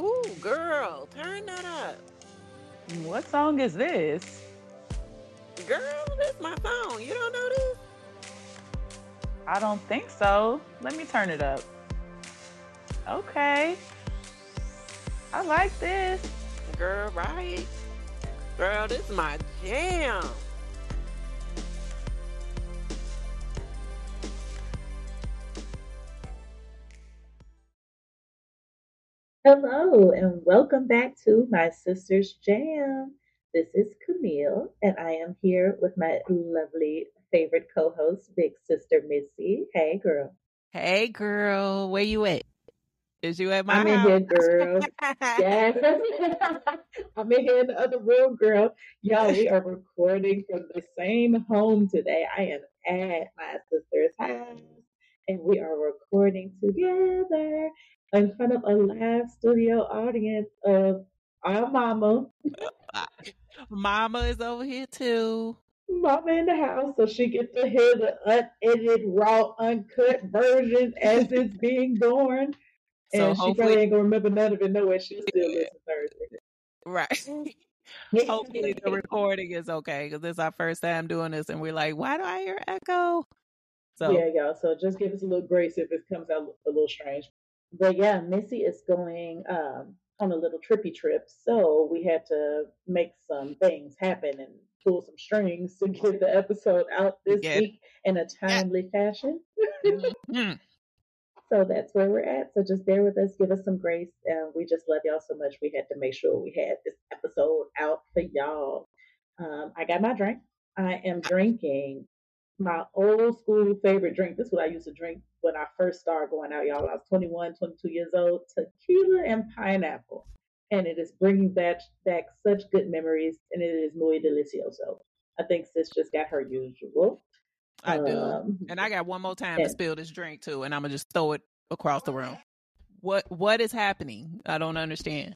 Ooh, girl, turn that up. What song is this? Girl, this my song. You don't know this? I don't think so. Let me turn it up. Okay. I like this. Girl, right? Girl, this is my jam. Hello, and welcome back to my sister's jam. This is Camille, and I am here with my lovely favorite co-host, Big Sister Missy. Hey, girl. Hey, girl. Where you at? Is you at my I'm in here, girl. Yes. I'm in here in the other room, girl. Y'all, we are recording from the same home today. I am at my sister's house, and we are recording together in front of a live studio audience of our mama, Mama is over here too. mama in the house, so she gets to hear the unedited, raw, uncut version as it's being born. So And she probably ain't gonna remember none of it. No way, she'll still listen Thursday. right. hopefully the recording is okay because this is our first time doing this, and we're like, why do I hear echo? So Yeah, y'all. So just give us a little grace if it comes out a little strange. But yeah, Missy is going um, on a little trippy trip, so we had to make some things happen and pull some strings to get the episode out this Yeah. week in a timely fashion. Mhm. So that's where we're at. So just bear with us, give us some grace. And we just love y'all so much. We had to make sure we had this episode out for y'all. Um, I got my drink. I am drinking my old school favorite drink. This is what I used to drink when I first started going out, y'all. I was 21, 22 years old. Tequila and pineapple. And it is bringing back, back such good memories. And it is muy delicioso. I think sis just got her usual. I do. Um, And I got one more time to spill this drink too, and I'm gonna just throw it across the room. What what is happening? I don't understand.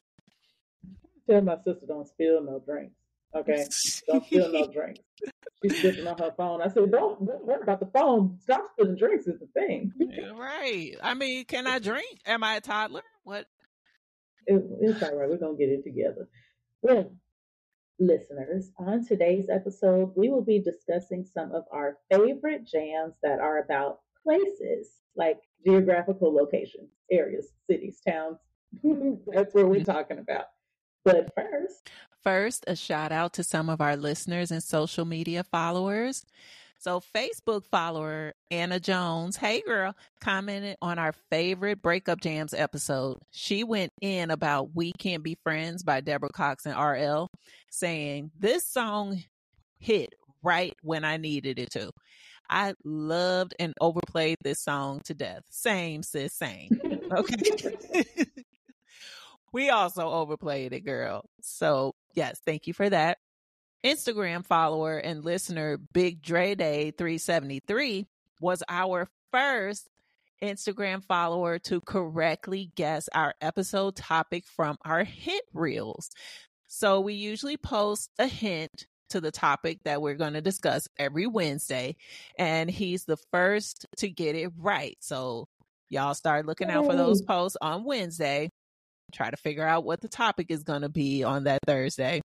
Tell my sister don't spill no drinks. Okay, don't spill no drinks. She's sitting on her phone. I said, don't, don't worry about the phone. Stop spilling drinks is the thing. Right. I mean, can I drink? Am I a toddler? What? It, it's all right. We're gonna get it together. Well, listeners, on today's episode, we will be discussing some of our favorite jams that are about places, like geographical locations, areas, cities, towns. That's what we're talking about. But first, First, a shout out to some of our listeners and social media followers. So, Facebook follower Anna Jones, hey girl, commented on our favorite Breakup Jams episode. She went in about We Can't Be Friends by Deborah Cox and RL, saying, This song hit right when I needed it to. I loved and overplayed this song to death. Same, sis, same. Okay. we also overplayed it, girl. So, yes, thank you for that. Instagram follower and listener Big Dre Day 373 was our first Instagram follower to correctly guess our episode topic from our hint reels. So we usually post a hint to the topic that we're going to discuss every Wednesday, and he's the first to get it right. So y'all start looking out for those posts on Wednesday. Try to figure out what the topic is going to be on that Thursday.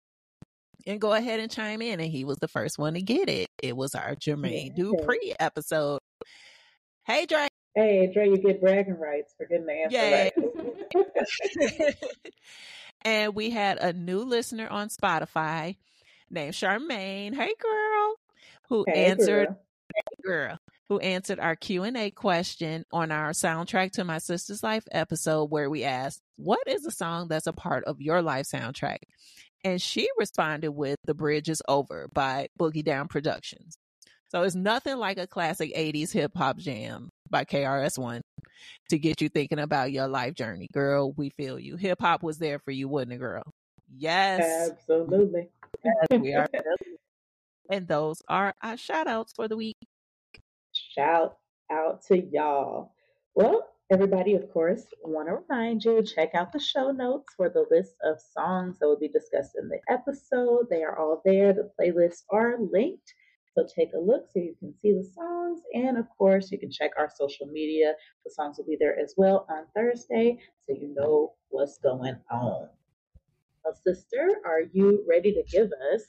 And go ahead and chime in. And he was the first one to get it. It was our Jermaine Yeah. Dupri episode. Hey, Dre. hey, Dre, you get bragging rights for getting the answer Yay. right. and we had a new listener on Spotify named Charmaine. Hey, girl. Who Hey, answered girl. girl who answered our q&a question on our soundtrack to my sister's life episode where we asked what is a song that's a part of your life soundtrack? And she responded with the bridge is over by boogie down productions. So it's nothing like a classic 80s hip-hop jam by KRS-One to get you thinking about your life journey. Girl we feel you. Hip-hop was there for you wouldn't it girl? Yes. Absolutely. yes, we are. And those are our shout outs for the week. Shout out to y'all. Well, everybody, of course, want to remind you check out the show notes for the list of songs that will be discussed in the episode. They are all there. The playlists are linked. So take a look so you can see the songs. And of course, you can check our social media. The songs will be there as well on Thursday so you know what's going on. Well, sister, are you ready to give us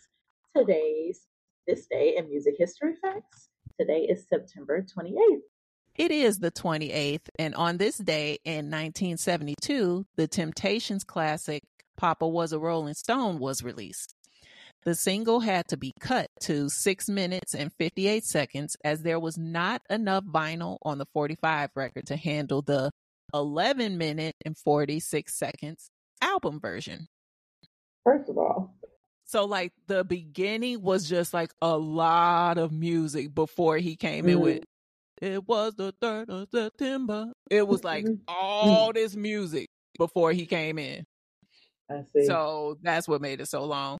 today's this day in music history facts? Today is September 28th. It is the 28th, and on this day in 1972, the Temptations classic Papa Was a Rolling Stone was released. The single had to be cut to 6 minutes and 58 seconds as there was not enough vinyl on the 45 record to handle the 11 minute and 46 seconds album version. First of all, So like the beginning was just like a lot of music before he came in Mm. with it was the third of September. It was like Mhm. all this music before he came in. I see. So that's what made it so long.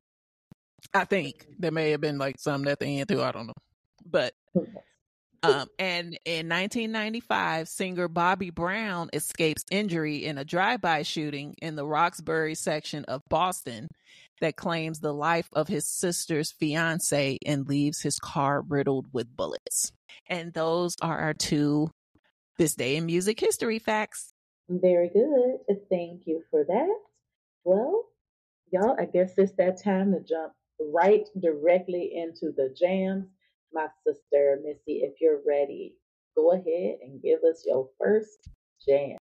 I think there may have been like something at the end too. I don't know. But um, and in 1995, singer Bobby Brown escapes injury in a drive-by shooting in the Roxbury section of Boston that claims the life of his sister's fiance and leaves his car riddled with bullets. And those are our two this day in music history facts. Very good. Thank you for that. Well, y'all, I guess it's that time to jump right directly into the jams. My sister, Missy, if you're ready, go ahead and give us your first jam.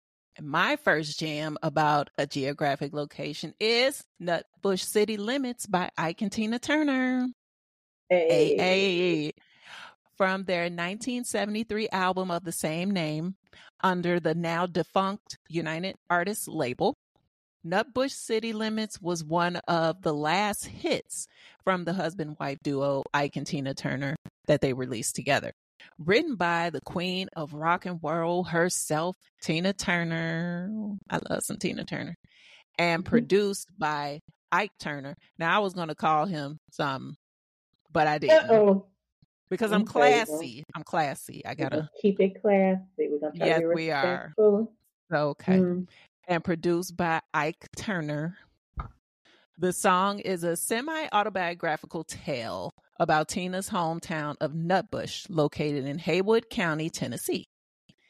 My first jam about a geographic location is Nutbush City Limits by Ike and Tina Turner. Hey, Hey, hey. From their 1973 album of the same name, under the now defunct United Artists label, Nutbush City Limits was one of the last hits from the husband wife duo Ike and Tina Turner that they released together. Written by the queen of rock and roll herself, Tina Turner. I love some Tina Turner. And Mhm. produced by Ike Turner. Now, I was going to call him some, but I didn't Uh-oh. because I'm classy. I'm classy. I gotta. keep it classy. We're gonna try Yes, we are. Okay. Mm. And produced by Ike Turner. The song is a semi autobiographical tale about Tina's hometown of Nutbush, located in Haywood County, Tennessee.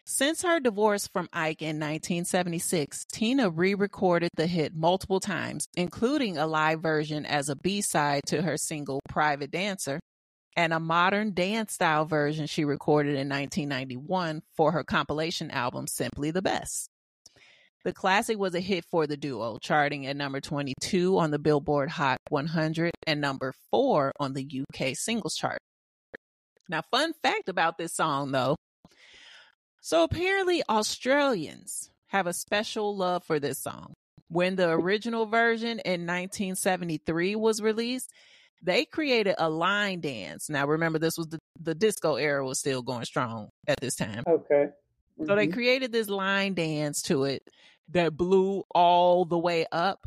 Since her divorce from Ike in 1976, Tina re recorded the hit multiple times, including a live version as a B side to her single Private Dancer and a modern dance style version she recorded in 1991 for her compilation album Simply the Best. The classic was a hit for the duo, charting at number 22 on the Billboard Hot 100 and number 4 on the UK singles chart. Now, fun fact about this song though. So apparently Australians have a special love for this song. When the original version in 1973 was released, they created a line dance. Now remember this was the, the disco era was still going strong at this time. Okay. So they Mhm. created this line dance to it that blew all the way up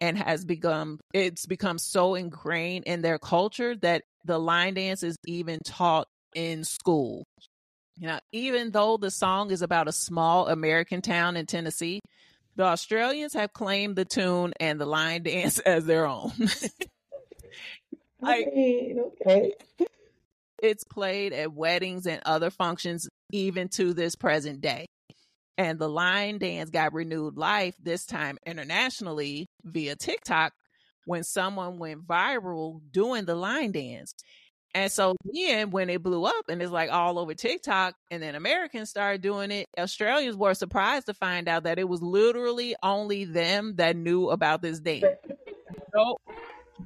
and has become it's become so ingrained in their culture that the line dance is even taught in school. You know, even though the song is about a small American town in Tennessee, the Australians have claimed the tune and the line dance as their own. Mean, okay. it's played at weddings and other functions even to this present day. And the line dance got renewed life this time internationally via TikTok when someone went viral doing the line dance. And so then when it blew up and it's like all over TikTok and then Americans started doing it, Australians were surprised to find out that it was literally only them that knew about this dance. No,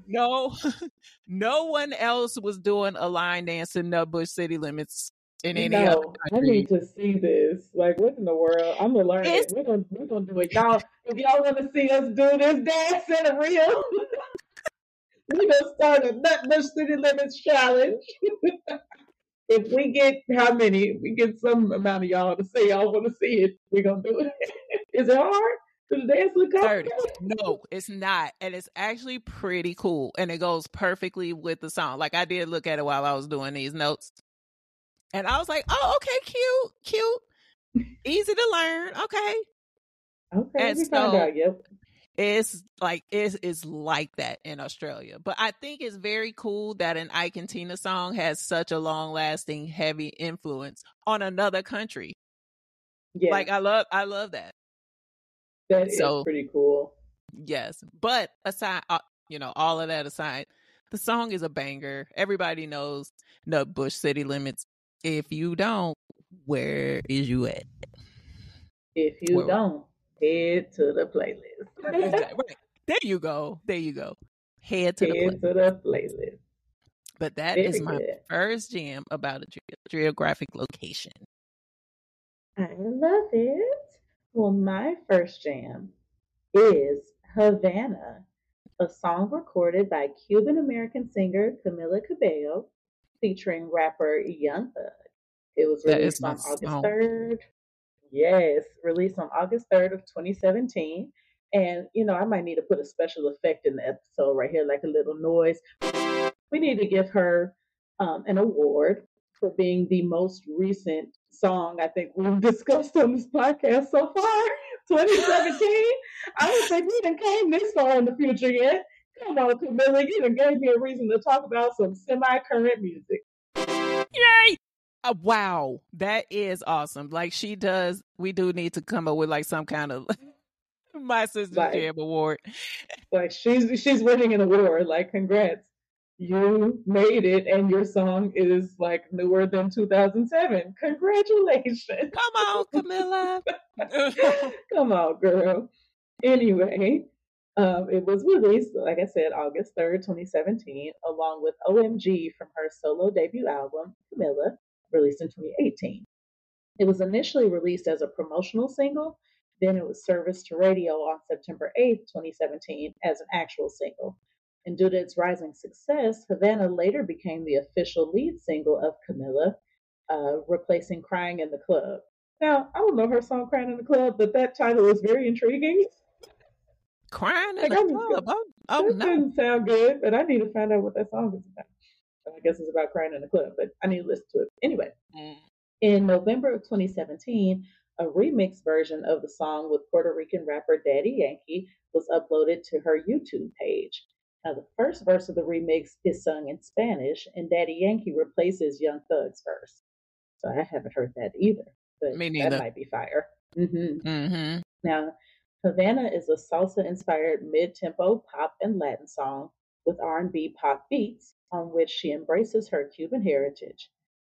no, no one else was doing a line dance in Nutbush city limits in any other No, I country. need to see this. Like, what in the world? I'm gonna learn It's- it. We're gonna we're gonna do it, y'all. If y'all want to see us do this dance in a real, we're gonna start a Nutbush City Limits challenge. if we get how many? If we get some amount of y'all to say y'all want to see it. We're gonna do it. Is it hard? The dance look Thirty. No, it's not. And it's actually pretty cool. And it goes perfectly with the song. Like I did look at it while I was doing these notes. And I was like, oh, okay, cute, cute. Easy to learn. Okay. Okay, And so- out. Yep. it's like it's, it's like that in Australia. But I think it's very cool that an Ike and Tina song has such a long lasting, heavy influence on another country. Yeah, Like I love I love that. that is so- pretty cool. Yes. But aside uh, you know, all of that aside, the song is a banger. Everybody knows Nutbush City Limits. If you don't, where is you at? If you Well- don't, head to the playlist. Right. There you go. There you go. Head to the head to the playlist. But that is my good. first jam about a ge- geographic location. I love it. Well, my first jam is Havana, a song recorded by Cuban American singer Camila Cabello featuring rapper Young Thug. It was released on August song. 3rd. Yes, released on August 3rd of 2017. And, you know, I might need to put a special effect in the episode right here, like a little noise. We need to give her um, an award for being the most recent song I think we've discussed on this podcast so far. 2017. I don't think we done came this far in the future yet. Come on, Camila, you done gave me a reason to talk about some semi-current music. Yay! Uh, wow, that is awesome. Like she does, we do need to come up with like some kind of my sister's Right. jam award. Like she's she's winning an award. Like, congrats. You made it and your song is like newer than 2007. Congratulations. Come on, Camila. Come on, girl. Anyway, um, it was released, like I said, August 3rd, 2017, along with OMG from her solo debut album, Camila, released in 2018. It was initially released as a promotional single, then it was serviced to radio on September 8th, 2017, as an actual single. And due to its rising success, Havana later became the official lead single of Camila, uh, replacing Crying in the Club. Now, I don't know her song Crying in the Club, but that title is very intriguing. Crying in Like, the club. Oh, oh that no. doesn't sound good, but I need to find out what that song is about. I guess it's about crying in the club, but I need to listen to it. Anyway, Mm. in November of 2017, a remix version of the song with Puerto Rican rapper Daddy Yankee was uploaded to her YouTube page. Now, the first verse of the remix is sung in Spanish, and Daddy Yankee replaces Young Thug's verse. So I haven't heard that either, but that might be fire. Mm-hmm. Mm-hmm. now, Havana is a salsa-inspired mid-tempo pop and Latin song with R&B pop beats on which she embraces her Cuban heritage.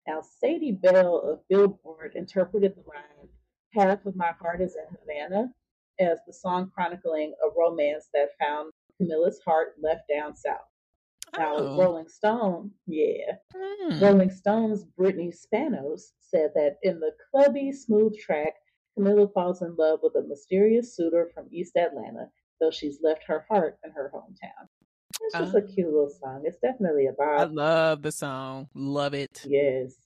Now, Sadie Bell of Billboard interpreted the line "Half of My Heart Is in Havana" as the song chronicling a romance that found Camila's heart left down south. Now, Oh. Rolling Stone, yeah, Mm. Rolling Stones' Brittany Spanos said that in the clubby, smooth track, Camila falls in love with a mysterious suitor from East Atlanta, though she's left her heart in her hometown. It's just a Ah. cute little song. It's definitely a I vibe. I love the song. Love it. Yes.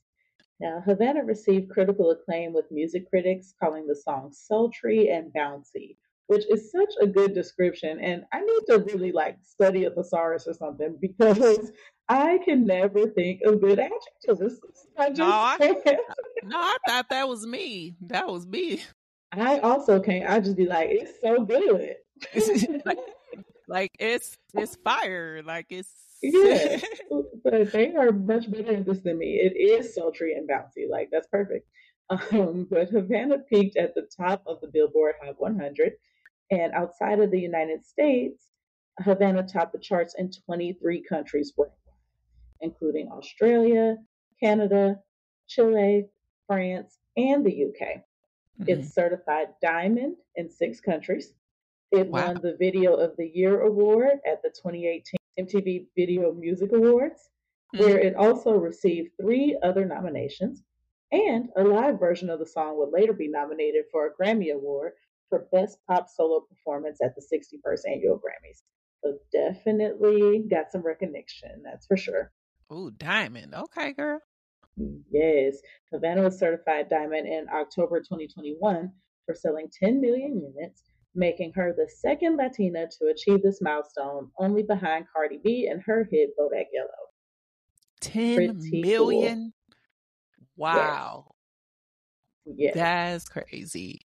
Now, Havana received critical acclaim with music critics calling the song sultry and bouncy, which is such a good description. And I need to really like study a thesaurus or something because I can never think of good adjectives. I just No, I- No, I thought that was me. That was me. I also can't. I just be like, it's so good. like, like it's it's fire. Like it's Yeah. but they are much better at this than me. It is sultry and bouncy. Like that's perfect. Um, but Havana peaked at the top of the Billboard Hot 100, and outside of the United States, Havana topped the charts in 23 countries worldwide, including Australia, Canada, Chile, France, and the UK. Mhm. It's certified diamond in six countries. It Wow. won the Video of the Year award at the 2018 MTV Video Music Awards, where it also received three other nominations. And a live version of the song would later be nominated for a Grammy Award for Best Pop Solo Performance at the 61st Annual Grammys. So definitely got some recognition, that's for sure. Ooh, diamond. Okay, girl. Yes, Havana was certified diamond in October 2021 for selling 10 million units, making her the second Latina to achieve this milestone, only behind Cardi B and her hit Bodak Yellow. Ten Pretty million. Wow. Yes, That's crazy.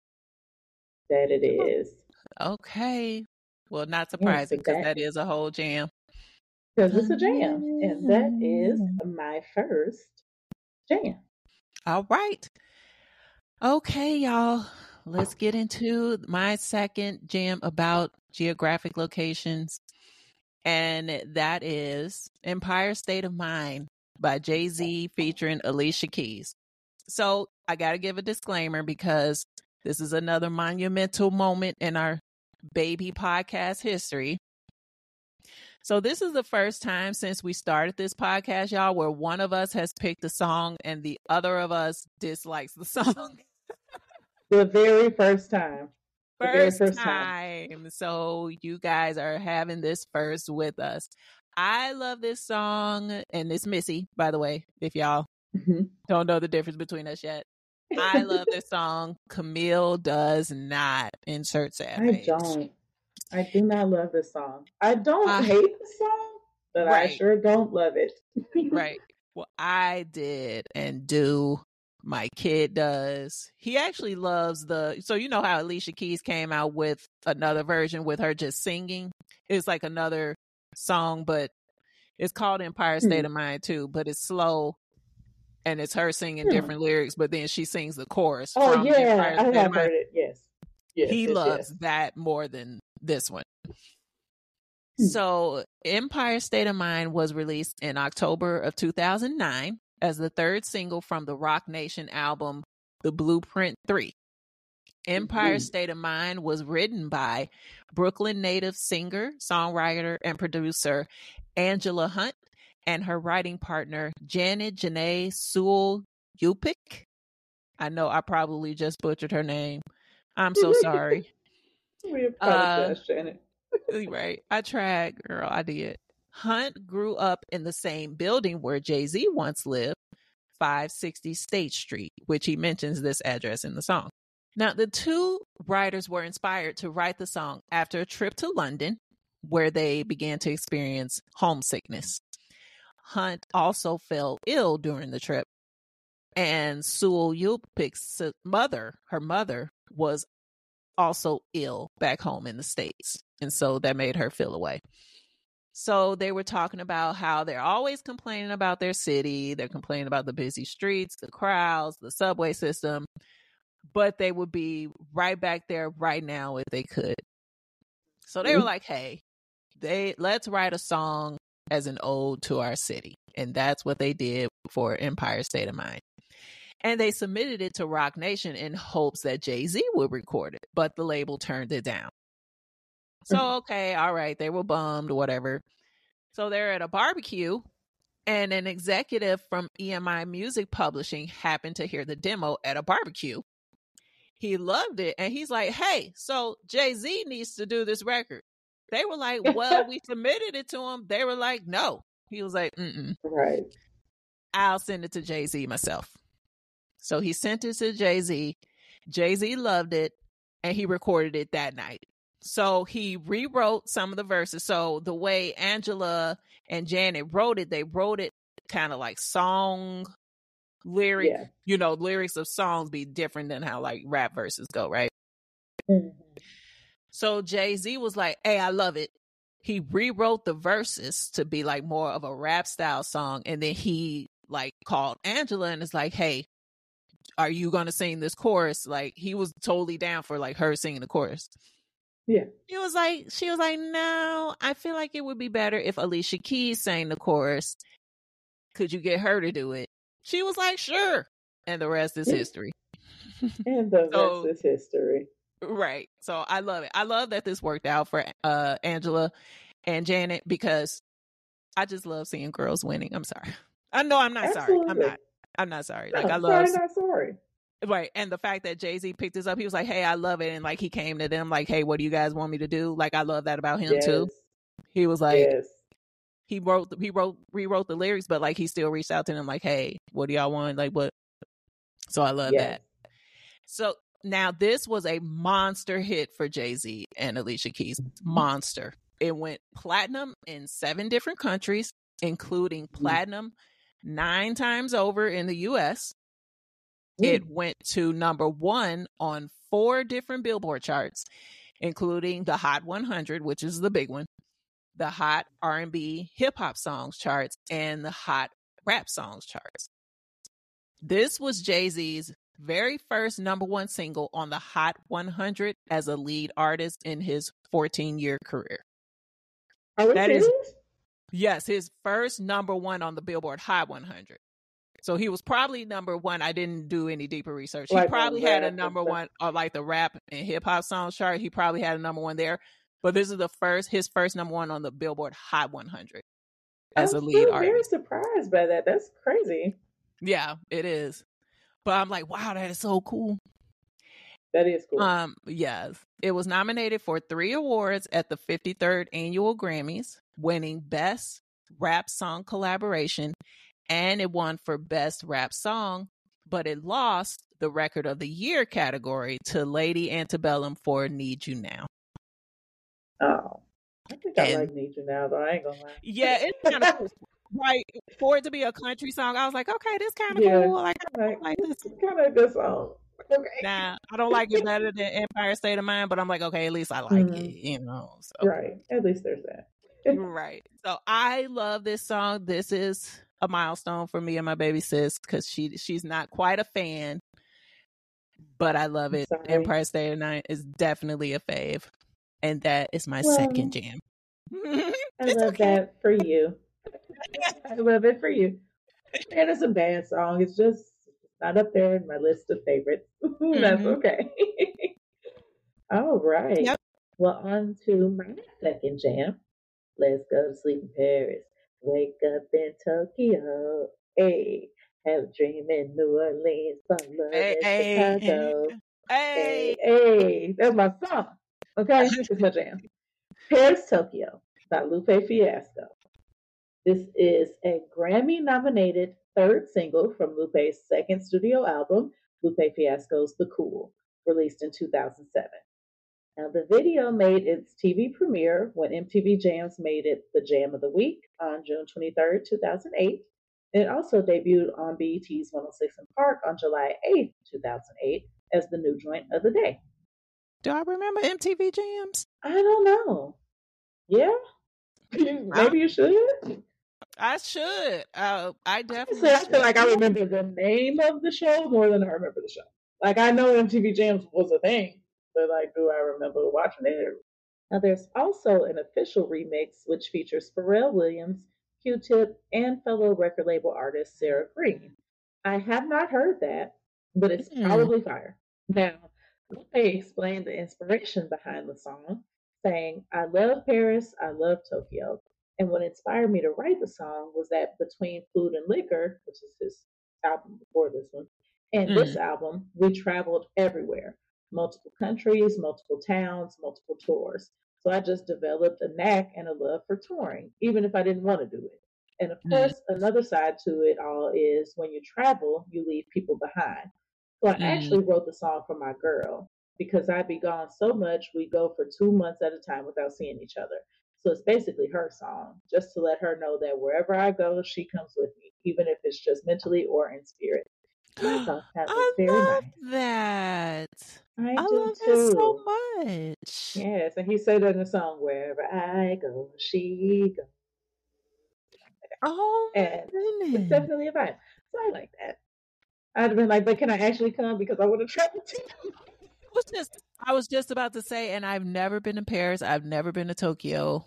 that it is. Okay. Well, not surprising because that exactly. is a whole jam. Because it's a jam. And that is ah. my first jam. All right. Okay, y'all. Let's get into my second jam about geographic locations. And that is Empire State of Mind by Jay Z featuring Alicia Keys. So I got to give a disclaimer because this is another monumental moment in our baby podcast history. So this is the first time since we started this podcast, y'all, where one of us has picked a song and the other of us dislikes the song. The very very time. The first, first time. time. So you guys are having this first with us. I love this song, and it's Missy, by the way, if y'all Mhm. don't know the difference between us yet. I love this song. Camille does not insert sad I don't. I do not love this song. I don't I- hate the song, but I sure don't love it. Right. Well, I did and do. My kid does. He actually loves the. So you know how Alicia Keys came out with another version with her just singing. It's like another song, but it's called Empire State Hmm. of Mind too. But it's slow, and it's her singing Hmm. different lyrics. But then she sings the chorus. Oh from yeah, I have Mind. heard it. Yes. Yes. he yes, loves yes. that more than this one. Hmm. So, Empire State of Mind was released in October of 2009 as the third single from the Roc Nation album, The Blueprint 3. Empire Mhm. State of Mind was written by Brooklyn native singer, songwriter, and producer Angela Hunt and her writing partner Janet Janae Sewell Yupik. I know I probably just butchered her name. I'm so sorry. We Uh, apologize, Janet. right. I tried, girl. I did. Hunt grew up in the same building where Jay Z once lived, 560 State Street, which he mentions this address in the song. Now, the two writers were inspired to write the song after a trip to London, where they began to experience homesickness. Hunt also fell ill during the trip, and Sewell Yupik's mother, her mother, was also ill back home in the States. And so that made her feel away. So they were talking about how they're always complaining about their city. They're complaining about the busy streets, the crowds, the subway system, but they would be right back there right now if they could. So they were Mhm. like, "Hey, they let's write a song as an ode to our city." And that's what they did for Empire State of Mind. And they submitted it to Roc Nation in hopes that Jay-Z would record it, but the label turned it down. So, okay, all right, they were bummed, whatever. So they're at a barbecue, and an executive from EMI Music Publishing happened to hear the demo at a barbecue. He loved it, and he's like, hey, so Jay Z needs to do this record. They were like, well, we submitted it to him. They were like, no. He was like, mm Right. I'll send it to Jay Z myself. So he sent it to Jay Z. Jay Z loved it and he recorded it that night. So he rewrote some of the verses. So the way Angela and Janet wrote it, they wrote it kind of like song lyric. Yeah. You know, lyrics of songs be different than how like rap verses go, right? Mhm. So Jay Z was like, Hey, I love it. He rewrote the verses to be like more of a rap style song. And then he like called Angela and is like, Hey, are you going to sing this chorus? Like he was totally down for like her singing the chorus. Yeah. He was like, she was like, no, I feel like it would be better if Alicia Keys sang the chorus. Could you get her to do it? She was like, sure. And the rest is history. And the So- rest is history. Right. So I love it. I love that this worked out for uh Angela and Janet because I just love seeing girls winning. I'm sorry. I know I'm not sorry. I'm not. I'm not sorry. No, Like I love sorry, not sorry. right. And the fact that Jay Z picked this up, he was like, "Hey, I love it," and like he came to them like, "Hey, what do you guys want me to do?" Like I love that about him yes. too. He was like, yes. he wrote he wrote rewrote the lyrics, but like he still reached out to them like, "Hey, what do y'all want?" Like what? So I love yes. that. So now this was a monster hit for Jay Z and Alicia Keys. Mm-hmm. Monster. It went platinum in seven different countries, including mm. platinum nine times over in the US. It went to number one on four different Billboard charts. including the Hot 100, which is the big one, the Hot R&B Hip Hop Songs charts, and the Hot Rap Songs charts. This was Jay Z's very first number one single on the Hot 100 as a lead artist in his 14 year career. Are we That is- serious? Yes, his first number one on the Billboard Hot 100. So he was probably number one. I didn't do any deeper research. He Like probably had a number one on like the rap and hip hop song chart. He probably had a number one there. But this is the first, his first number one on the Billboard Hot 100 as I'm a lead artist. very surprised by that. That's crazy. Yeah, it is. But I'm like, wow, that is so cool. That is cool. Um, yes. It was nominated for three awards at the 53rd annual Grammys, winning Best Rap Song Collaboration, and it won for Best Rap Song, but it lost the Record of the Year category to Lady Antebellum for Need You Now. oh, I think I like Need You Now, though. I ain't gonna lie. Yeah, it's kind of right for it to be a country song. I was like, okay, this kind of Yeah. cool. Like, I Like, like this. kind of good song. Okay. Nah, I don't like it better than Empire State of Mind, but I'm like, okay, at least I like Mhm. it, you know. So Right. At least there's that. right. So I love this song. This is a milestone for me and my baby sis because she she's not quite a fan, but I love it. sorry. Empire State of Mind is definitely a fave, and that is my Well, second jam. I love okay. that for you. I love it for you. And it's a bad song. It's just not up there in my list of favorites. That's Mhm. okay. All right. Yep. Well, on to my second jam. Let's go to sleep in Paris. Wake up in Tokyo. Hey, have a dream in New Orleans. Fall love Hey, in hey, Chicago. Hey, Hey, hey, that's my song. Okay, it's my jam. Paris, Tokyo by Lupe Fiasco. This is a Grammy nominated third single from Lupe's second studio album, Lupe Fiasco's The Cool, released in 2007. Now, the video made its TV premiere when MTV Jams made it the Jam of the Week on June 23, 2008. It also debuted on BET's 106 in Park on July 8, 2008, as the new joint of the day. do I remember MTV jams? I don't know. Yeah? Maybe you should. I should. Uh, I definitely. I feel like I remember the name of the show more than I remember the show. Like I know MTV Jams was a thing, but like, do I remember watching it? Now there's also an official remix which features Pharrell Williams, Q-Tip, and fellow record label artist Sarah Green. I have not heard that, but it's Mm. probably fire. Now, Lupe explained the inspiration behind the song, saying, I love Paris, I love Tokyo. And what inspired me to write the song was that between Food and Liquor, which is his album before this one, and this album, we traveled everywhere multiple countries, multiple towns, multiple tours. So I just developed a knack and a love for touring, even if I didn't want to do it. And of Mm. course, another side to it all is when you travel, you leave people behind. So I Mm. actually wrote the song for my girl because I'd be gone so much, we go for two months at a time without seeing each other. So it's basically her song, just to let her know that wherever I go, she comes with me, even if it's just mentally or in spirit. I thought that was I very love nice. that. I, I love too. that so much. Yes, and he said that in the song, "Wherever I go, she goes." Oh And It's definitely a vibe. So I like that. I'd have been like, but can I actually come because I want to travel too? I was just I was just about to say, and I've never been to Paris. I've never been to Tokyo.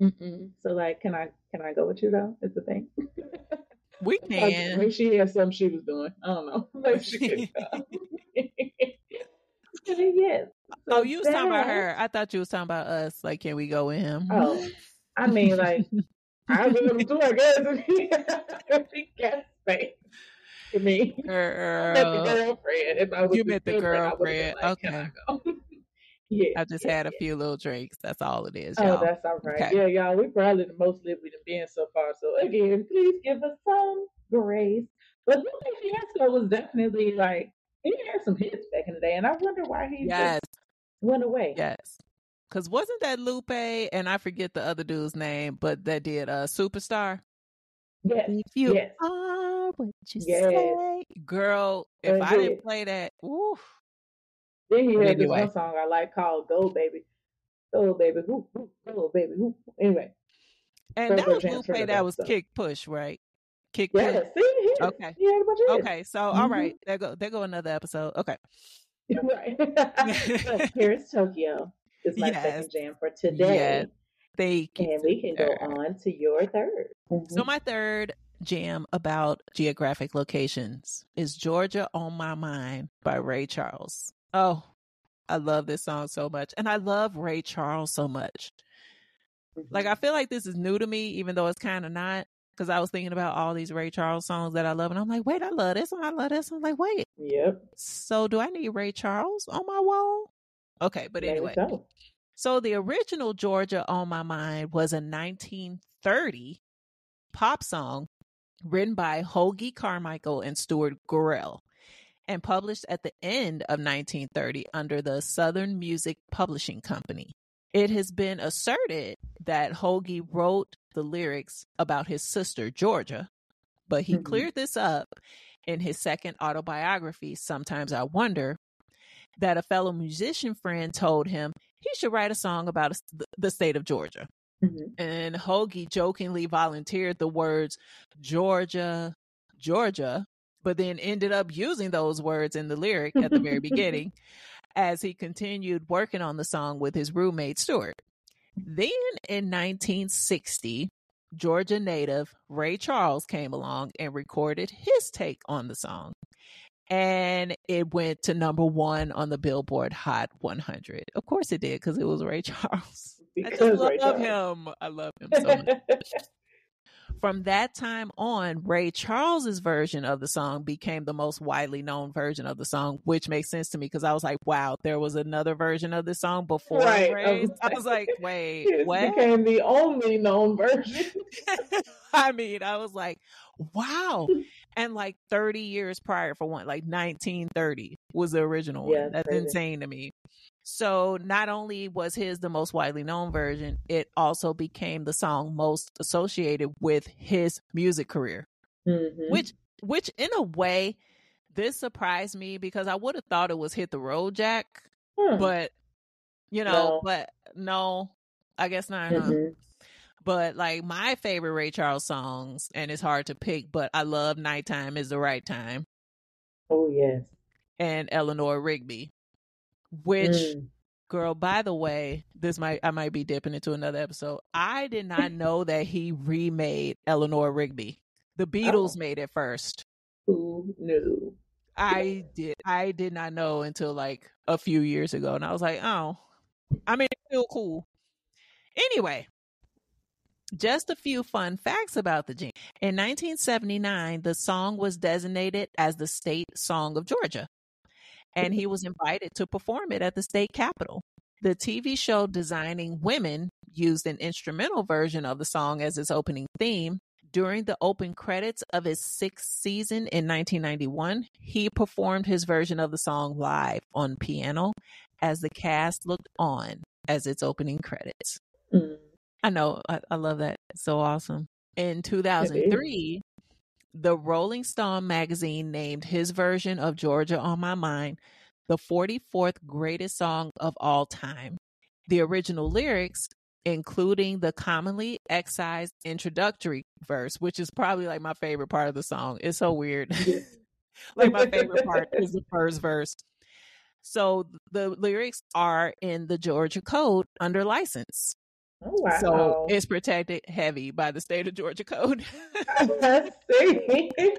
Mm-mm. So like, can I can I go with you though? Is the thing. We Like, can. Maybe she had something she was doing. I don't know. Maybe she could yes. Oh, you was talking about her. I thought you was talking about us. Like, can we go with him? Oh, I mean, like, I will too, I guess, if he, if he got me. Met the Girl, girlfriend. If I was You the met the girlfriend, I would've been girlfriend. like, Can I yeah. I just yeah, had a yeah. few little drinks. That's all it is, Oh, y'all. that's all right. Okay. Yeah, y'all, we probably the most lit we've been so far. So again, please give us some grace. But Lupe Fiasco was definitely like he had some hits back in the day, and I wonder why he yes, just went away. yes. Cause wasn't that Lupe and I forget the other dude's name, but that did uh Superstar. Yes, If you yes. are what you Yes. say, girl. If I didn't play that, ooh, Then he had this one song I like called "Go Baby." Go baby, whoop, whoop, go baby, whoop. Anyway, And that was Lupe. That was stuff. Kick Push, right? Kick yeah, Push. see. Okay. You you. Okay, so all Mhm. right, there go there go another episode. Okay, right. Paris Tokyo It's my Yes. second jam for today. Yes. Thank you. And we can go on to your third. So mm-hmm. my third jam about geographic locations is Georgia on My Mind by Ray Charles. Oh, I love this song so much. And I love Ray Charles so much. Like I mm-hmm. feel like this is new to me, even though it's kind of not. Because I was thinking about all these Ray Charles songs that I love, and I'm like, wait, I love this one, I love this one. I'm like, wait, Yep. so do I need Ray Charles on my wall? Okay, but Maybe anyway, so. So the original Georgia on My Mind was a 1930 pop song written by Hoagy Carmichael and Stuart Gorrell and published at the end of 1930 under the Southern Music Publishing Company. It has been asserted that Hoagie wrote the lyrics about his sister, Georgia, but he Mhm. cleared this up in his second autobiography, Sometimes I Wonder, that a fellow musician friend told him he should write a song about a- the- state of Georgia. Mhm. And Hoagy jokingly volunteered the words Georgia, Georgia, but then ended up using those words in the lyric at the very beginning as he continued working on the song with his roommate Stuart. Then in 1960, Georgia native Ray Charles came along and recorded his take on the song. And it went to number one on the Billboard Hot 100. Of course it did, because it was Ray Charles. Because I just love Charles. him. I love him so much. From that time on, Ray Charles's version of the song became the most widely known version of the song, which makes sense to me because I was like, wow, there was another version of the song before Right, I Ray's. was I was like, wait, it what? became the only known version. I mean, I was like, wow. And like 30 years prior for one, like 1930 was the original Yeah, one. That's crazy. insane to me. So not only was his the most widely known version, it also became the song most associated with his music career. Mhm. Which which in a way this surprised me because I would have thought it was hit the road jack, Hmm. but you know, No. but no, I guess not. huh? Mhm. But like my favorite Ray Charles songs, and it's hard to pick, but I love Nighttime is the Right Time Oh yes. and Eleanor Rigby. Which Mm. girl, by the way, this might I might be dipping into another episode. I did not know that he remade Eleanor Rigby. The Beatles Oh. made it first. Who knew? I did I did not know until like a few years ago and I was like, "Oh, I mean, it's still cool." Anyway, just a few fun facts about the jam. In 1979, the song was designated as the state song of Georgia, and he was invited to perform it at the state capitol. The TV show Designing Women used an instrumental version of the song as its opening theme. During the open credits of his sixth season in 1991, he performed his version of the song live on piano as the cast looked on as its opening credits. Mm. I know. I, I love that. It's so awesome. In 2003, the Rolling Stone magazine named his version of Georgia on My Mind the 44th greatest song of all time. The original lyrics, including the commonly excised introductory verse, which is probably like my favorite part of the song. It's so weird. like my favorite part is the first verse. So the lyrics are in the Georgia Code under license. Oh wow. So it's protected heavy by the state of Georgia Code. I see.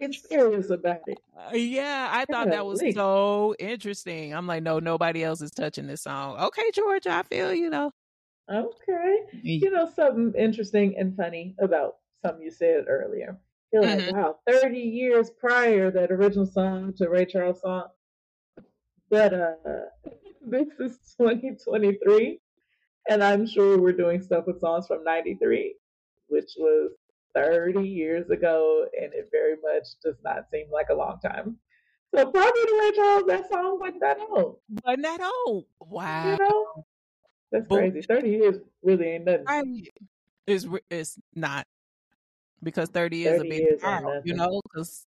It's serious about it. Uh, yeah, I thought that was so interesting. I'm like, no, nobody else is touching this song. Okay, Georgia, I feel you know. Okay. You know something interesting and funny about something you said earlier. You're like, Mhm. wow, 30 years prior that original song to Ray Charles song. But uh this is 2023 and I'm sure we're doing stuff with songs from 93, which was 30 years ago and it very much does not seem like a long time. So probably to Ray Charles that song wasn't that old. Wasn't that old? Wow. You know? That's But- crazy. 30 years really ain't nothing. I, it's, it's not. Because 30 years 30 a big while, you know? Because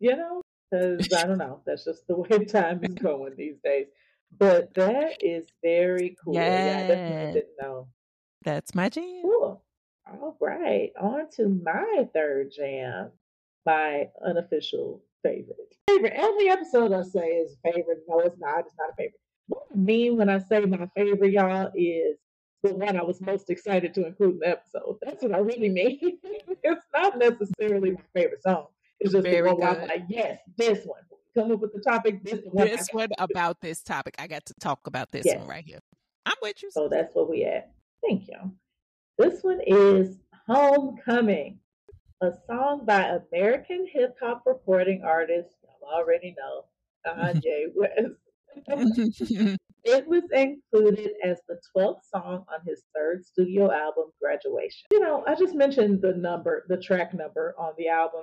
you know, because I don't know. That's just the way time is going these days. But that is very cool. Yeah, I definitely didn't know. That's my jam. Cool. All right. On to my third jam, my unofficial favorite. Favorite. Every episode I say is favorite. No, it's not. It's not a favorite. What I mean when I say my favorite, y'all, is the one I was most excited to include in the episode. That's what I really mean. it's not necessarily my favorite song. It's just Very the one I'm like, yes, this one. Come up with the topic, this one. This one about this topic. I got to talk about this Yes. one right here. I'm with you. So that's what we at. Thank you. This one is Homecoming, a song by American hip hop recording artist, you already know, Kanye West. it was included as the 12th song on his third studio album, Graduation. You know, I just mentioned the number, the track number on the album.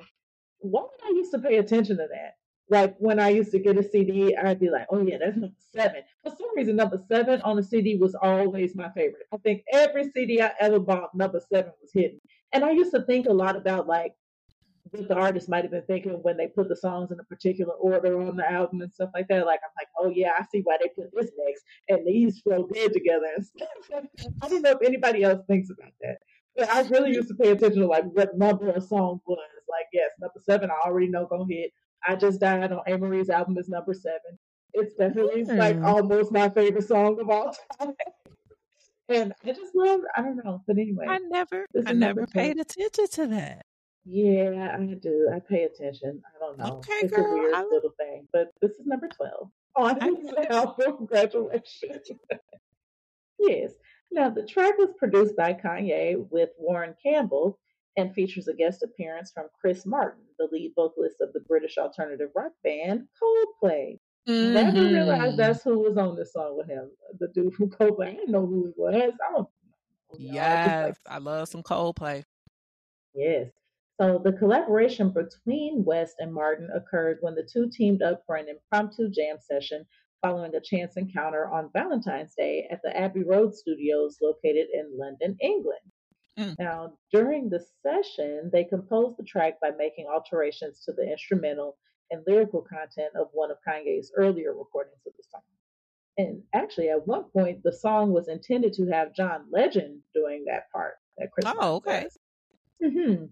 Why would I used to pay attention to that? Like when I used to get a CD, I'd be like, oh yeah, that's number seven. For some reason, number seven on the CD was always my favorite. I think every CD I ever bought, number seven was hidden. And I used to think a lot about like what the artist might have been thinking when they put the songs in a particular order on the album and stuff like that. Like I'm like, oh yeah, I see why they put this next, and these flow good together. I don't know if anybody else thinks about that, but I really used to pay attention to like what number a song was. Like yes, number seven, I already know gonna hit. I just died on Amory's album is number seven. It's definitely like Hmm. almost my favorite song of all time. And I just love, I don't know, but anyway, I never, I never 12. paid attention to that. Yeah, I do. I pay attention. I don't know. Okay, it's girl, a weird I- little thing, but this is number 12 on his album, Graduation. yes. Now, the track was produced by Kanye with Warren Campbell and features a guest appearance from Chris Martin, the lead vocalist of the British alternative rock band Coldplay. Never realized Mhm. that's who was on this song with him. The dude from Coldplay. I didn't know who he was. I don't. I like, Yes, I love some Coldplay. Yes. So the collaboration between West and Martin occurred when the two teamed up for an impromptu jam session following a chance encounter on Valentine's Day at the Abbey Road Studios located in London, England. Mm. Now, during the session, they composed the track by making alterations to the instrumental and lyrical content of one of Kanye's earlier recordings of the song. And actually, at one point, the song was intended to have John Legend doing that part that Chris Oh, okay. Mm-hmm.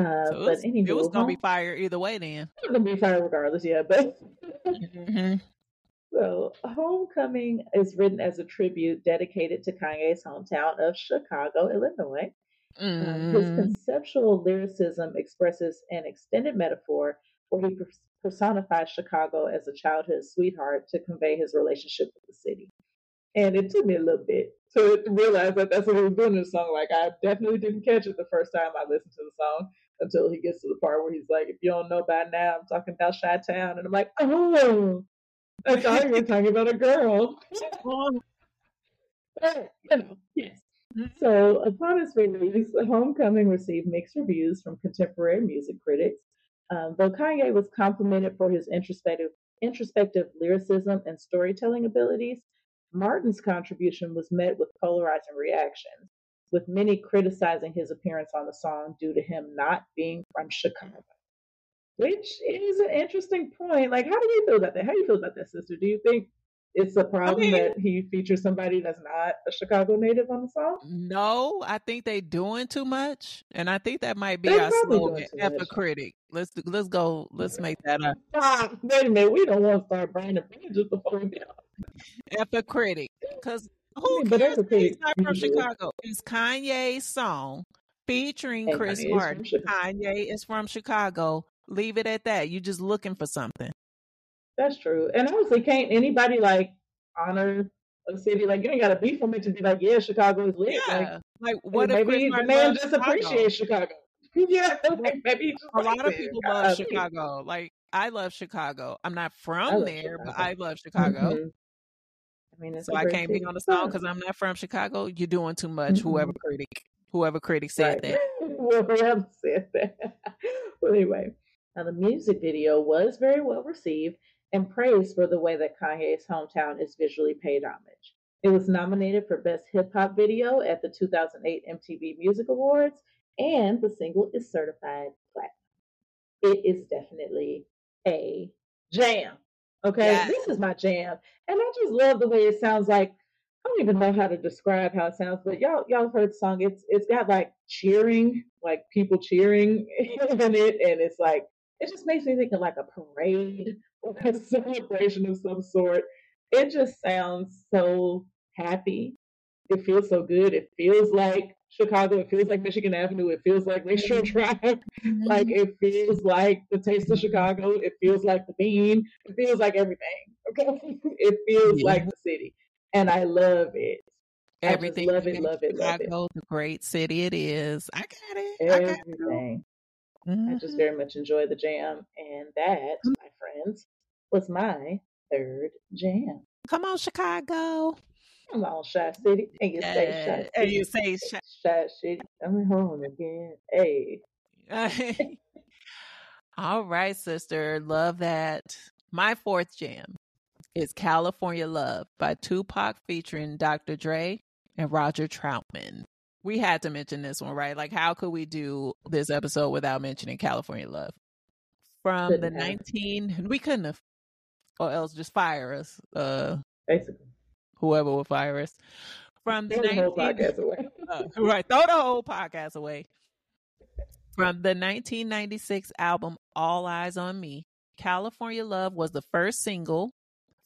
Uh, So it but was, anywho, it was gonna be fire either way then. it's gonna be fire regardless, yeah. But hmm so, Homecoming is written as a tribute dedicated to Kanye's hometown of Chicago, Illinois. Um, his mm conceptual lyricism expresses an extended metaphor where he personifies Chicago as a childhood sweetheart to convey his relationship with the city. And it took me a little bit to realize that that's what he was doing in the song. Like, I definitely didn't catch it the first time I listened to the song until he gets to the part where he's like, if you don't know by now, I'm talking about Chi Town. And I'm like, oh, I thought you were talking about a girl. Yes. So, upon its release, Homecoming received mixed reviews from contemporary music critics. Um, though Kanye was complimented for his introspective, introspective lyricism and storytelling abilities, Martin's contribution was met with polarizing reactions, with many criticizing his appearance on the song due to him not being from Chicago. Which is an interesting point. Like, how do you feel about that? How do you feel about that, sister? Do you think it's a problem mean- that he features somebody that's not a Chicago native on the song? No, I think they doing too much, and I think that might be They our slogan. doing too F a much. critic. Let's do- let's go. Let's make that up. Ah, wait a minute. We don't want to start burning bridges before we get F a critic, because who mean, but cares that's a if he's not from can do it. Chicago? It's Kanye's song featuring Chris is Martin. Chicago. Kanye is from Chicago. Leave it at that. You're just looking for something. That's true. And honestly, can't anybody like honor a city? Like, you ain't got to be from it to be like, yeah, Chicago is lit. Like, Yeah. Like, what if maybe the man just Chicago? appreciates Chicago. yeah, like, maybe A lot of people Uh, love. Chicago. Like I love Chicago. I'm not from there, but I love Chicago. Mhm. I mean, it's So I can't be on the song because I'm not from Chicago. You're doing too much. Whoever Mhm. critic, whoever critic said Right. that. Whoever said that. well, anyway, now the music video was very well received and praised for the way that Kanye's hometown is visually paid homage. It was nominated for Best Hip Hop Video at the 2008 MTV Music Awards, and the single is certified platinum. It is definitely a jam. Okay, Yes. this is my jam, and I just love the way it sounds. Like I don't even know how to describe how it sounds, but y'all y'all heard the song. It's it's got like cheering, like people cheering in it, and it's like it just makes me think of like a parade or a celebration of some sort. It just sounds so happy. It feels so good. It feels like Chicago. It feels like Michigan Avenue. It feels like Lakeshore mm-hmm. Drive. Mm-hmm. Like it feels like the taste of Chicago. It feels like the bean. It feels like everything. Okay. It feels Yeah. like the city. And I love it. I Everything love it, love it, love it. Chicago, the great city it is. I got it. I got it. Everything. I just mm-hmm. very much enjoy the jam. And that, my friends, was my third jam. Come on, Chicago. Come on, Chi City. And you say Chi City. And you say Chi- Shy City. Coming home again. Hey. All right, sister. Love that. My fourth jam is California Love by Tupac featuring Dr. Dre and Roger Troutman. We had to mention this one, right? Like, how could we do this episode without mentioning California Love? From the Couldn't have. 19, we couldn't have, or else just fire us. Uh, Basically. whoever would fire us. From the Throw the whole 19 podcast away. uh, right, throw the whole podcast away. From the 1996 album All Eyez on Me, California Love was the first single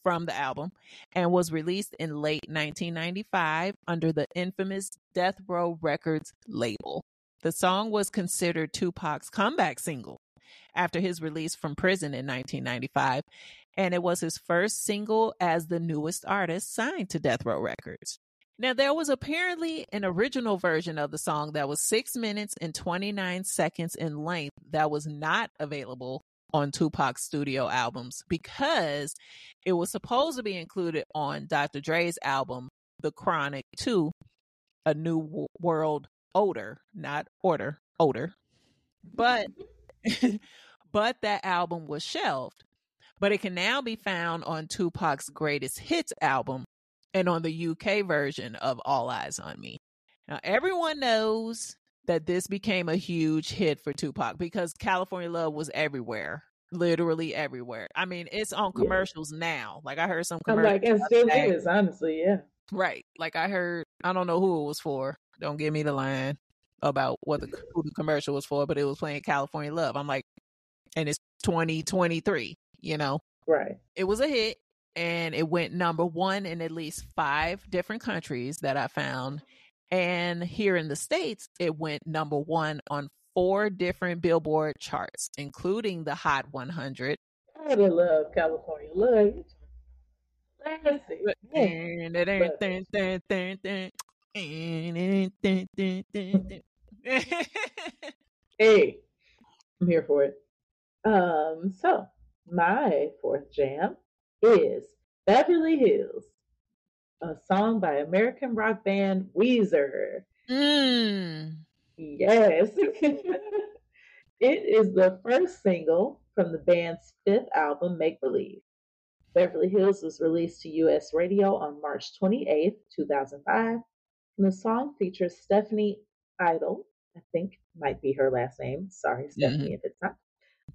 from the album and was released in late 1995 under the infamous Death Row Records label. The song was considered Tupac's comeback single after his release from prison in 1995, and it was his first single as the newest artist signed to Death Row Records. Now, there was apparently an original version of the song that was six minutes and 29 seconds in length that was not available on Tupac's studio albums because it was supposed to be included on Dr. Dre's album, The Chronic 2, A New World Odor, not order, odor. But mm-hmm. but that album was shelved. But it can now be found on Tupac's greatest hits album and on the UK version of All Eyez on Me. Now, everyone knows that this became a huge hit for Tupac because California Love was everywhere, literally everywhere. I mean, it's on Yeah. commercials now. Like I heard some I'm like, it still today. is, honestly, yeah. Right. Like I heard, I don't know who it was for. Don't give me the line about what the who the commercial was for, but it was playing California Love. I'm like, and it's 2023. You know, Right. it was a hit, and it went number one in at least five different countries that I found. And here in the states, it went number one on four different Billboard charts, including the Hot 100. I love California. Love. Hey, I'm here for it. Um, so my fourth jam is Beverly Hills, a song by American rock band Weezer. Mm. Yes. it is the first single from the band's fifth album, Make Believe. Beverly Hills was released to US radio on March 28th, 2005. And the song features Stephanie Eitel, I think might be her last name. Sorry, Stephanie, if it's not.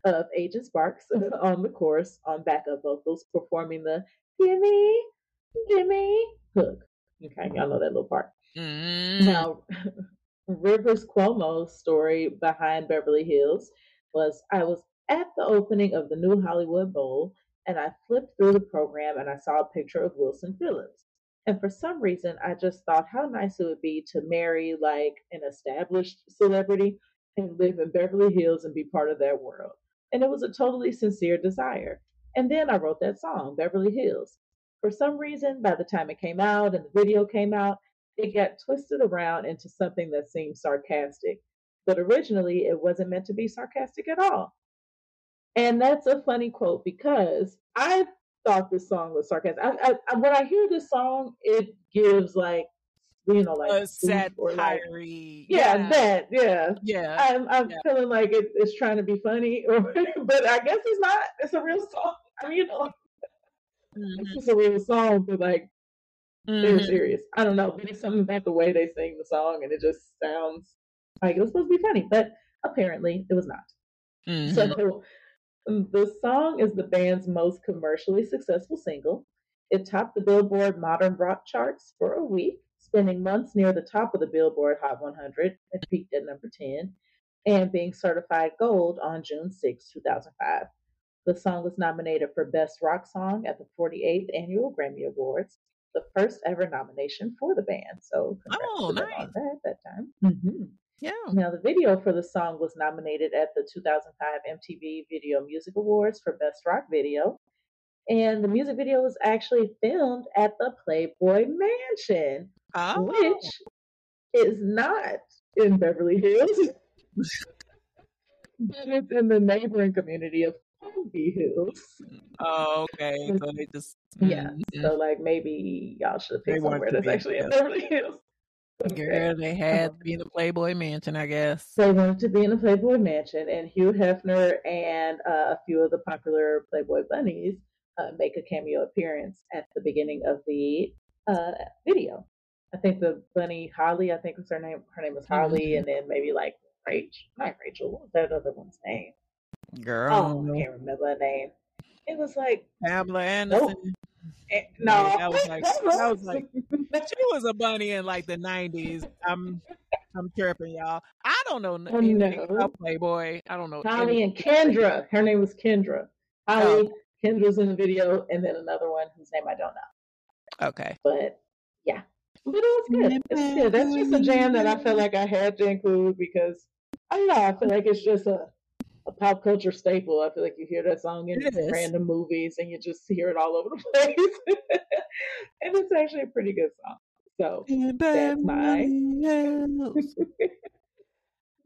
Of Agent Sparks on the chorus on backup vocals, performing the Gimme, Gimme hook. Okay, y'all know that little part. Mm. Now, Rivers Cuomo's story behind Beverly Hills was I was at the opening of the new Hollywood Bowl and I flipped through the program and I saw a picture of Wilson Phillips. And for some reason, I just thought how nice it would be to marry like an established celebrity and live in Beverly Hills and be part of that world. And it was a totally sincere desire. And then I wrote that song, Beverly Hills. For some reason, by the time it came out and the video came out, it got twisted around into something that seemed sarcastic. But originally, it wasn't meant to be sarcastic at all. And that's a funny quote because I thought this song was sarcastic. I, I, when I hear this song, it gives like, you know, like a spoof or like, satire. yeah, that, yeah. yeah. I'm, I'm Yeah. feeling like it, it's trying to be funny, or, but I guess it's not. It's a real song. I mean, you know, it's Mhm, just a real song, but like very mhm. serious. I don't know, but it's something about the way they sing the song, and it just sounds like it was supposed to be funny, but apparently it was not. Mhm. So The song is the band's most commercially successful single. It topped the Billboard Modern Rock charts for a week, spending months near the top of the Billboard Hot 100 and peaked at number 10, and being certified gold on June 6, 2005. The song was nominated for Best Rock Song at the 48th Annual Grammy Awards, the first ever nomination for the band. So, Oh, nice. that at that time. Mhm. Yeah. Now, the video for the song was nominated at the 2005 MTV Video Music Awards for Best Rock Video. And the music video was actually filmed at the Playboy Mansion, Oh. which is not in Beverly Hills, but it's in the neighboring community of Holmby Hills. Oh, okay. So they just Yeah. Mhm. So, like, maybe y'all should They pick want somewhere that's actually in. Beverly Hills. Girl, they had to be in the Playboy Mansion, I guess. They wanted to be in the Playboy Mansion, and Hugh Hefner and uh, a few of the popular Playboy bunnies uh, make a cameo appearance at the beginning of the uh, video. I think the bunny Holly, I think was her name. Her name was Holly, and then maybe like Rachel, not Rachel. What was that other one's name? Girl, Oh, I can't remember her name. It was like Pamela Anderson. eh, no, that was like- that was like- She was a bunny in like the nineties. I'm I'm tripping, y'all. I don't know Oh, no. Playboy. I don't know. Holly and. Kendra. Her name was Kendra. Holly, Kendra's in the video, and then another one whose name I don't know. Okay. But yeah, but it was good. It's good. That's just a jam that I felt like I had to include because I don't know. I feel like it's just a, a pop culture staple. I feel like you hear that song in random movies and you just hear it all over the place. and it's actually a pretty good song. So That's mine. Hills.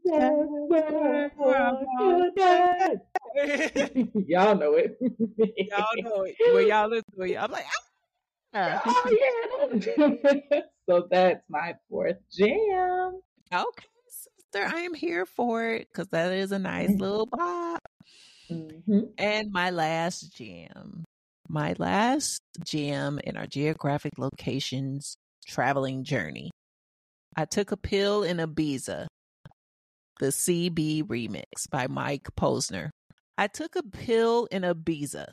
That's where you to be. Y'all know it. y'all know it. When y'all listen to it, I'm like, ah. oh yeah. so that's my fourth jam. okay, I am here for it because that is a nice Mm. little bop. hmm And my last jam, my last jam in our geographic locations traveling journey. I took a pill in Ibiza, the Seeb remix by Mike Posner. I took a pill in Ibiza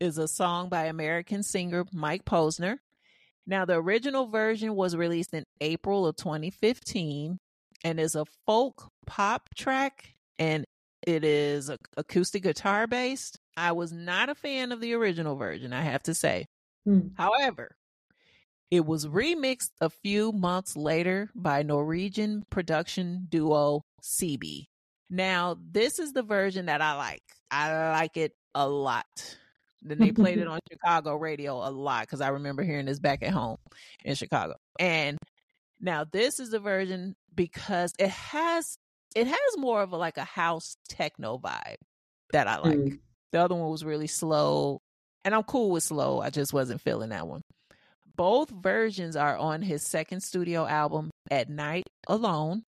is a song by American singer Mike Posner. Now, the original version was released in April of 2015 and is a folk pop track and it is acoustic guitar based. I was not a fan of the original version, I have to say. Hmm. However, it was remixed a few months later by Norwegian production duo Seeb. Now, this is the version that I like. I like it a lot. Then they played it on Chicago radio a lot because I remember hearing this back at home in Chicago. And now this is the version because it has it has more of a like a house techno vibe that I like. Mm. The other one was really slow, and I'm cool with slow. I just wasn't feeling that one. Both versions are on his second studio album, At Night Alone,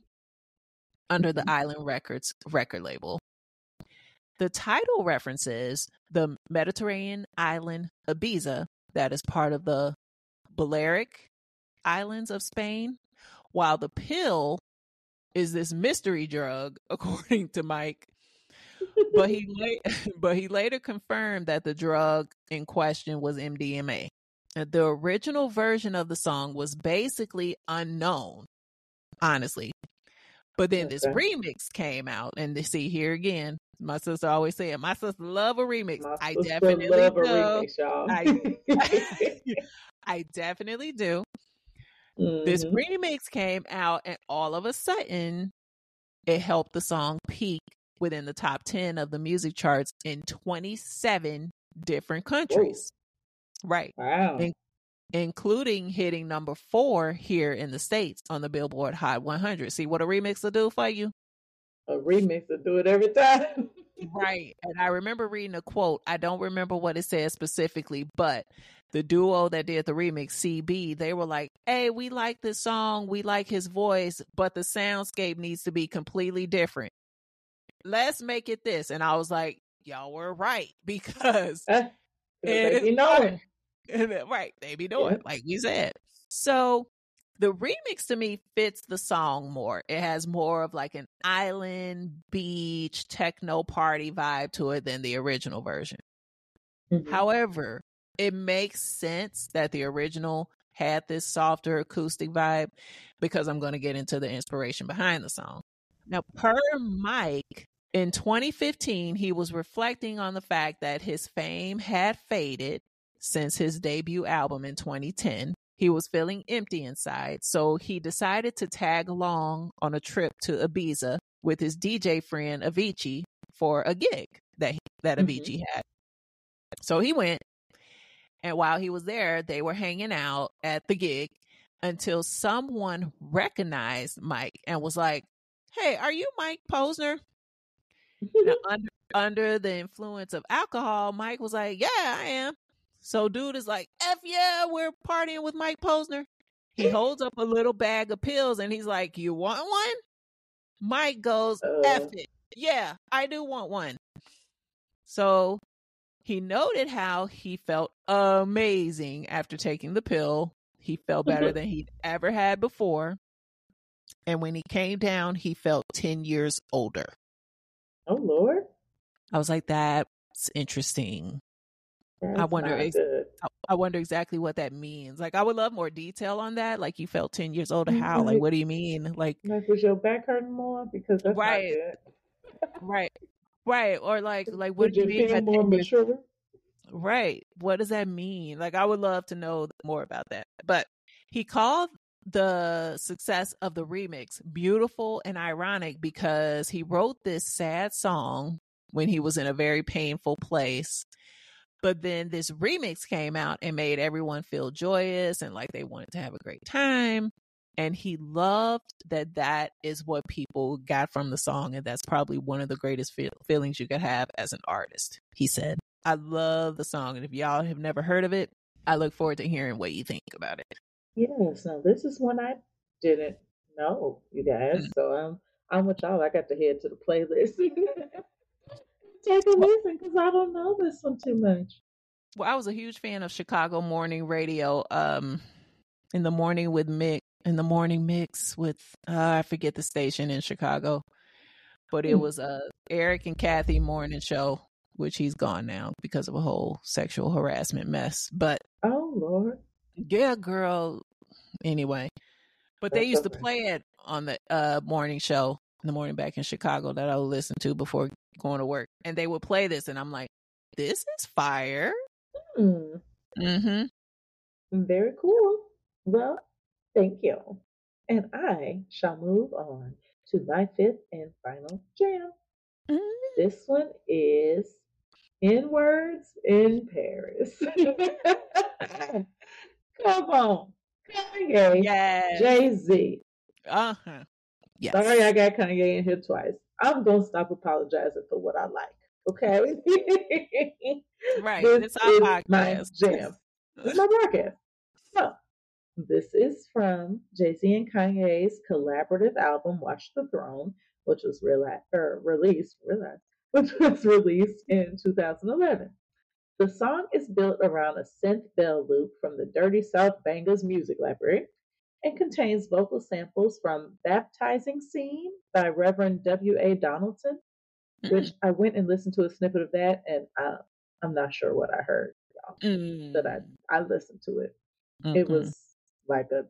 under the Island Records record label. The title references the Mediterranean island Ibiza, that is part of the Balearic Islands of Spain, while the pill is this mystery drug, according to Mike. But he la- but he later confirmed that the drug in question was MDMA. The original version of the song was basically unknown, honestly. But then this remix came out, and they see here again. My sister always said, "My sister love a remix." My I definitely love do. remix. I- I definitely do. This Mhm. remix came out, and all of a sudden, it helped the song peak within the top 10 of the music charts in 27 different countries. Right. Wow. Thank- Including hitting number four here in the States on the Billboard Hot 100. See what a remix will do for you? A remix will do it every time. Right. And I remember reading a quote. I don't remember what it said specifically, but the duo that did the remix, Seeb, they were like, hey, we like this song. We like his voice, but the soundscape needs to be completely different. Let's make it this. And I was like, y'all were right because it They be knowing. Right. They be doing Yeah. like we said. So the remix to me fits the song more. It has more of like an island beach techno party vibe to it than the original version. Mhm. However, it makes sense that the original had this softer acoustic vibe because I'm going to get into the inspiration behind the song. Now, per Mike, in 2015, he was reflecting on the fact that his fame had faded since his debut album in 2010. He was feeling empty inside, so he decided to tag along on a trip to Ibiza with his DJ friend Avicii for a gig that he, that Mhm. Avicii had. So he went, and while he was there, they were hanging out at the gig until someone recognized Mike and was like, "Hey, are you Mike Posner?" Now, under under the influence of alcohol, Mike was like, "Yeah, I am." So dude is like, "F yeah, we're partying with Mike Posner." He holds up a little bag of pills and he's like, "You want one?" Mike goes, "F Uh. it, yeah, I do want one." So he noted how he felt amazing after taking the pill. He felt better mm-hmm. than he'd ever had before. And when he came down, he felt 10 years older. oh Lord, I was like, that's interesting. that's wonder ex- I- I wonder exactly what that means. Like, I would love more detail on that. Like, you felt 10 years older. How? Like, mm-hmm. what do you mean? Like, Like, was your back hurting more because that's Right. right. Right. Or like, like, what Would do you mean? more 10 mature? Right. What does that mean? Like, I would love to know more about that. But he called the success of the remix beautiful and ironic because he wrote this sad song when he was in a very painful place. But then this remix came out and made everyone feel joyous and like they wanted to have a great time. And he loved that that is what people got from the song. And that's probably one of the greatest feel- feelings you could have as an artist, he said. I love the song. And if y'all have never heard of it, I look forward to hearing what you think about it. Yes. Now this is one I didn't know, you guys. So I'm I'm with y'all. I got to head to the playlist. Take a listen because I don't know this one too much. Well, I was a huge fan of Chicago morning radio. Um, in the morning with Mick, in the morning mix with uh, I forget the station in Chicago, but it Hmm. was a Eric and Kathy morning show, which he's gone now because of a whole sexual harassment mess. But Oh Lord. yeah, girl. Anyway, but they That's used to play it on the uh morning show in the morning back in Chicago that I would listen to before going to work, and they would play this, and I'm like, this is fire. Hmm. Mm-hmm. Very cool. Well, thank you. And I shall move on to my fifth and final jam. This one is In Words in Paris. Come on. Kanye, Yes. Jay Z. Uh huh. Yes. Sorry, I got Kanye in here twice. I'm going to stop apologizing for what I like. Okay? right. This It's our is podcast. my jam. It's my broadcast. So, this is from Jay Z and Kanye's collaborative album "Watch the Throne," which was reali- er, released, realized, which was released in 2011. The song is built around a synth bell loop from the Dirty South Bangers music library and contains vocal samples from "Baptizing Scene" by Reverend W. A. Donaldson, which I went and listened to a snippet of that, and uh, I'm not sure what I heard. Mm. That I I listened to it it Mm-mm. was like a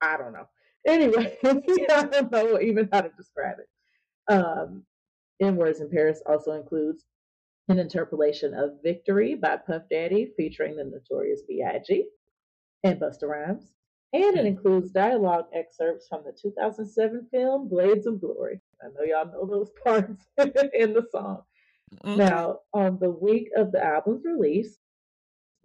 I don't know. Anyway, I don't know even how to describe it. Um, in Words in Paris also includes an interpolation of Victory by Puff Daddy featuring the notorious B.I.G. and Busta Rhymes. And it Hmm. includes dialogue excerpts from the 2007 film Blades of Glory. I know y'all know those parts in the song. Okay. Now, on the week of the album's release,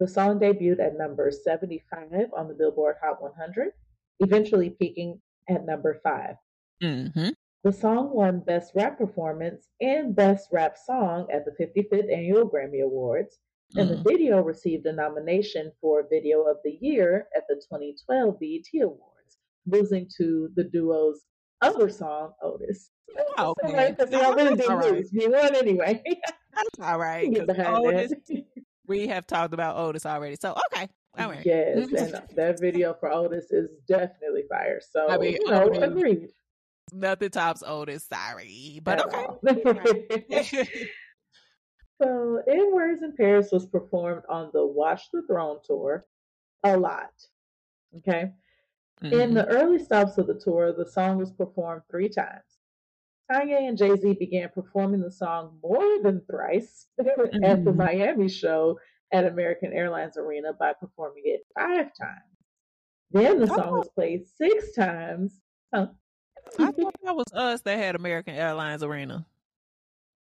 the song debuted at number 75 on the Billboard Hot 100, eventually peaking at number 5. Mm-hmm. The song won Best Rap Performance and Best Rap Song at the 55th Annual Grammy Awards, and Mm. the video received a nomination for Video of the Year at the 2012 BET Awards, losing to the duo's other song, Otis. Oh, okay. all right, 'cause y'all really That's didn't all right. lose. You won anyway. That's all right. Get 'cause behind Otis. we have talked about Otis already. So, okay. All right. Yes, and that video for Otis is definitely fire. So I mean, you know, Otis- agreed. Nothing tops Otis. Sorry, but At okay. so, In Words in Paris was performed on the Watch the Throne tour a lot. Okay. In Mhm. the early stops of the tour, the song was performed three times. Kanye and Jay Z began performing the song more than thrice at the Mhm. Miami show at American Airlines Arena by performing it five times. Then the song Oh. was played six times. Huh? I thought that was us that had American Airlines Arena.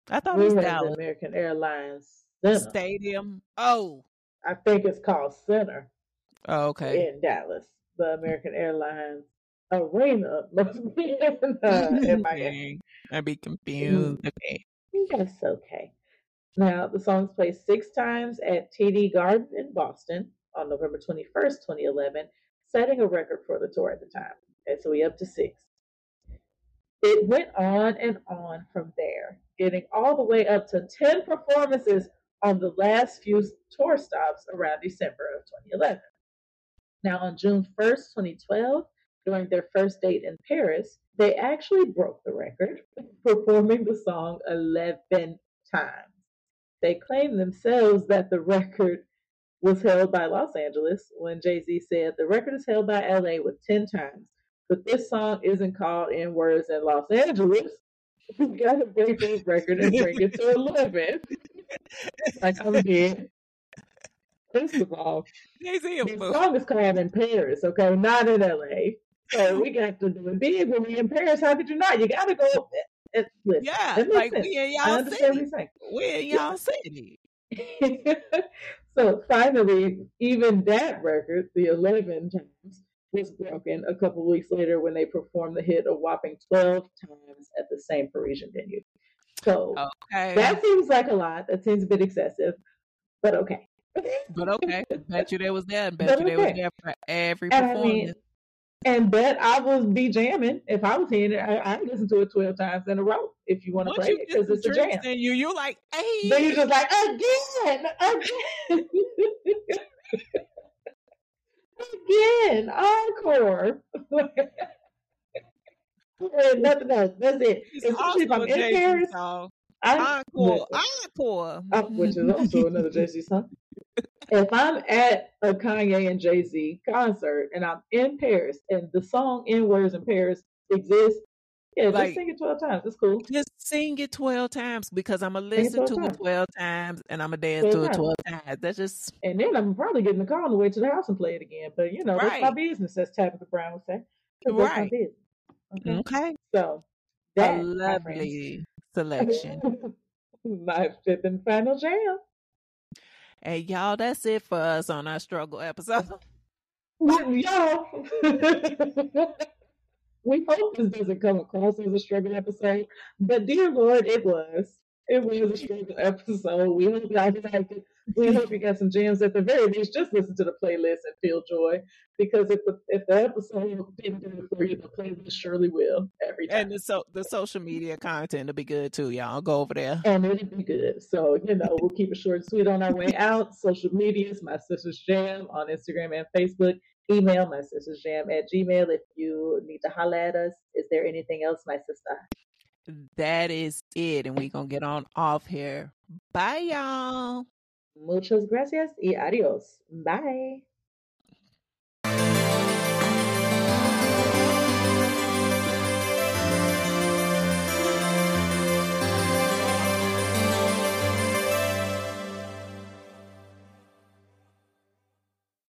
I thought we it was had Dallas American Airlines Center. Stadium. Oh, I think it's called Center oh okay. in Dallas. The American Airlines Arena must be in, uh. Dang, I'd be confused. Okay. That's okay. Now, the song's played six times at TD Garden in Boston on November 21st, 2011, setting a record for the tour at the time. Okay, so we up to six. It went on and on from there, getting all the way up to 10 performances on the last few tour stops around December of 2011. Now, on June 1st, 2012, during their first date in Paris, they actually broke the record, performing the song 11 times. They claim themselves that the record was held by Los Angeles when Jay Z said the record is held by LA with 10 times, but this song isn't called in words in Los Angeles. We gotta break this record and bring it to 11. like, I'm dead. First of all, Jay Z a the song is called in Paris, okay, not in LA. So we got to do it big when we in Paris. How could you not? You gotta go. It, listen, Yeah, like sense. we in y'all city. We in y'all city. so finally, even that record, the 11 times, was broken a couple weeks later when they performed the hit a whopping 12 times at the same Parisian venue. So Okay. that seems like a lot. That seems a bit excessive, but okay. but okay. Bet you they was there. Bet But you they was okay. there for every And I performance. mean, and bet I would be jamming if I was hearing it. I, I listen to it twelve times in a row if you want to play it because it's a jam. in you, you like, hey. Then you're just like again, again, again, encore. And nothing else. That's it. It's Especially if I'm in Paris. song. I, Encore, encore. which is also another Z song. If I'm at a Kanye and Jay Z concert and I'm in Paris and the song "In Words in Paris" exists, yeah, Like- just sing it twelve times. It's cool. Just sing it 12 times because I'm going to Sing it listen 12 to it 12 times and I'm to dance 12 to it times. 12 times. That's just, And then I'm probably getting the car on the way to the house and play it again. But you know, that's my Right. business, as Tabitha Brown would say. 'Cause That's my Right. Okay. okay. So that a lovely selection. my fifth and final jam. And y'all, that's it for us on our struggle episode. Y'all, we hope this doesn't come across as a struggle episode, but dear Lord, it was. It was a struggle episode. We hope y'all liked it. We hope you got some gems. At the very least, just listen to the playlist and feel joy. Because if the if the episode didn't do it for you, the playlist surely will every time. And the so the social media content will be good too, y'all. Go over there. and it'll be good. So, you know, we'll keep it short and sweet on our way out. Social medias, My Sister's Jam on Instagram and Facebook. Email My Sister's Jam at Gmail if you need to holler at us. Is there anything else, my sister? That is it. And we're going to get on off here. Bye, y'all. Muchas gracias y adios. Bye.